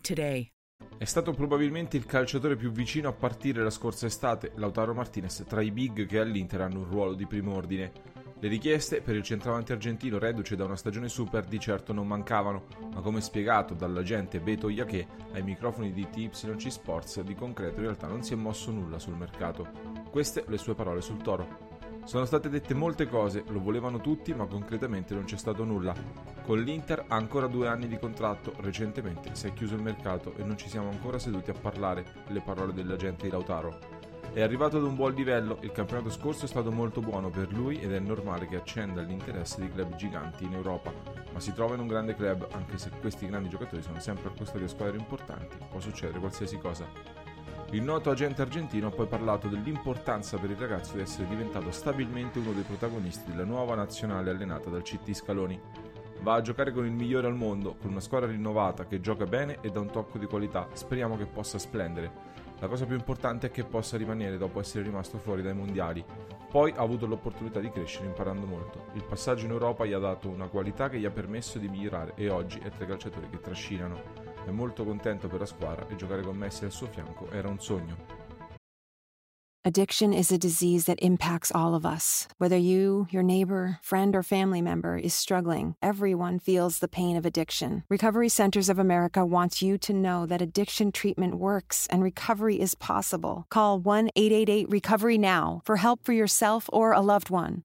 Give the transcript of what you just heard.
today. È stato probabilmente il calciatore più vicino a partire la scorsa estate, Lautaro Martinez, tra i big che all'Inter hanno un ruolo di primo ordine. Le richieste per il centravanti argentino reduce da una stagione super di certo non mancavano, ma come spiegato dall'agente Beto Iaché ai microfoni di TYC Sports, di concreto in realtà non si è mosso nulla sul mercato. Queste le sue parole sul Toro. Sono state dette molte cose, lo volevano tutti, ma concretamente non c'è stato nulla. Con l'Inter ha ancora due anni di contratto, recentemente si è chiuso il mercato e non ci siamo ancora seduti a parlare, le parole dell'agente di Lautaro. È arrivato ad un buon livello, il campionato scorso è stato molto buono per lui ed è normale che accenda l'interesse di club giganti in Europa, ma si trova in un grande club, anche se questi grandi giocatori sono sempre accostati a squadre importanti, può succedere qualsiasi cosa. Il noto agente argentino ha poi parlato dell'importanza per il ragazzo di essere diventato stabilmente uno dei protagonisti della nuova nazionale allenata dal CT Scaloni. Va a giocare con il migliore al mondo, con una squadra rinnovata che gioca bene e dà un tocco di qualità. Speriamo che possa splendere. La cosa più importante è che possa rimanere dopo essere rimasto fuori dai mondiali. Poi ha avuto l'opportunità di crescere imparando molto. Il passaggio in Europa gli ha dato una qualità che gli ha permesso di migliorare e oggi è tra i calciatori che trascinano. È molto contento per la squadra e giocare con Messi al suo fianco era un sogno. Addiction is a disease that impacts all of us. Whether you, your neighbor, friend, or family member is struggling, everyone feels the pain of addiction. Recovery Centers of America wants you to know that addiction treatment works and recovery is possible. Call 1 888 Recovery Now for help for yourself or a loved one.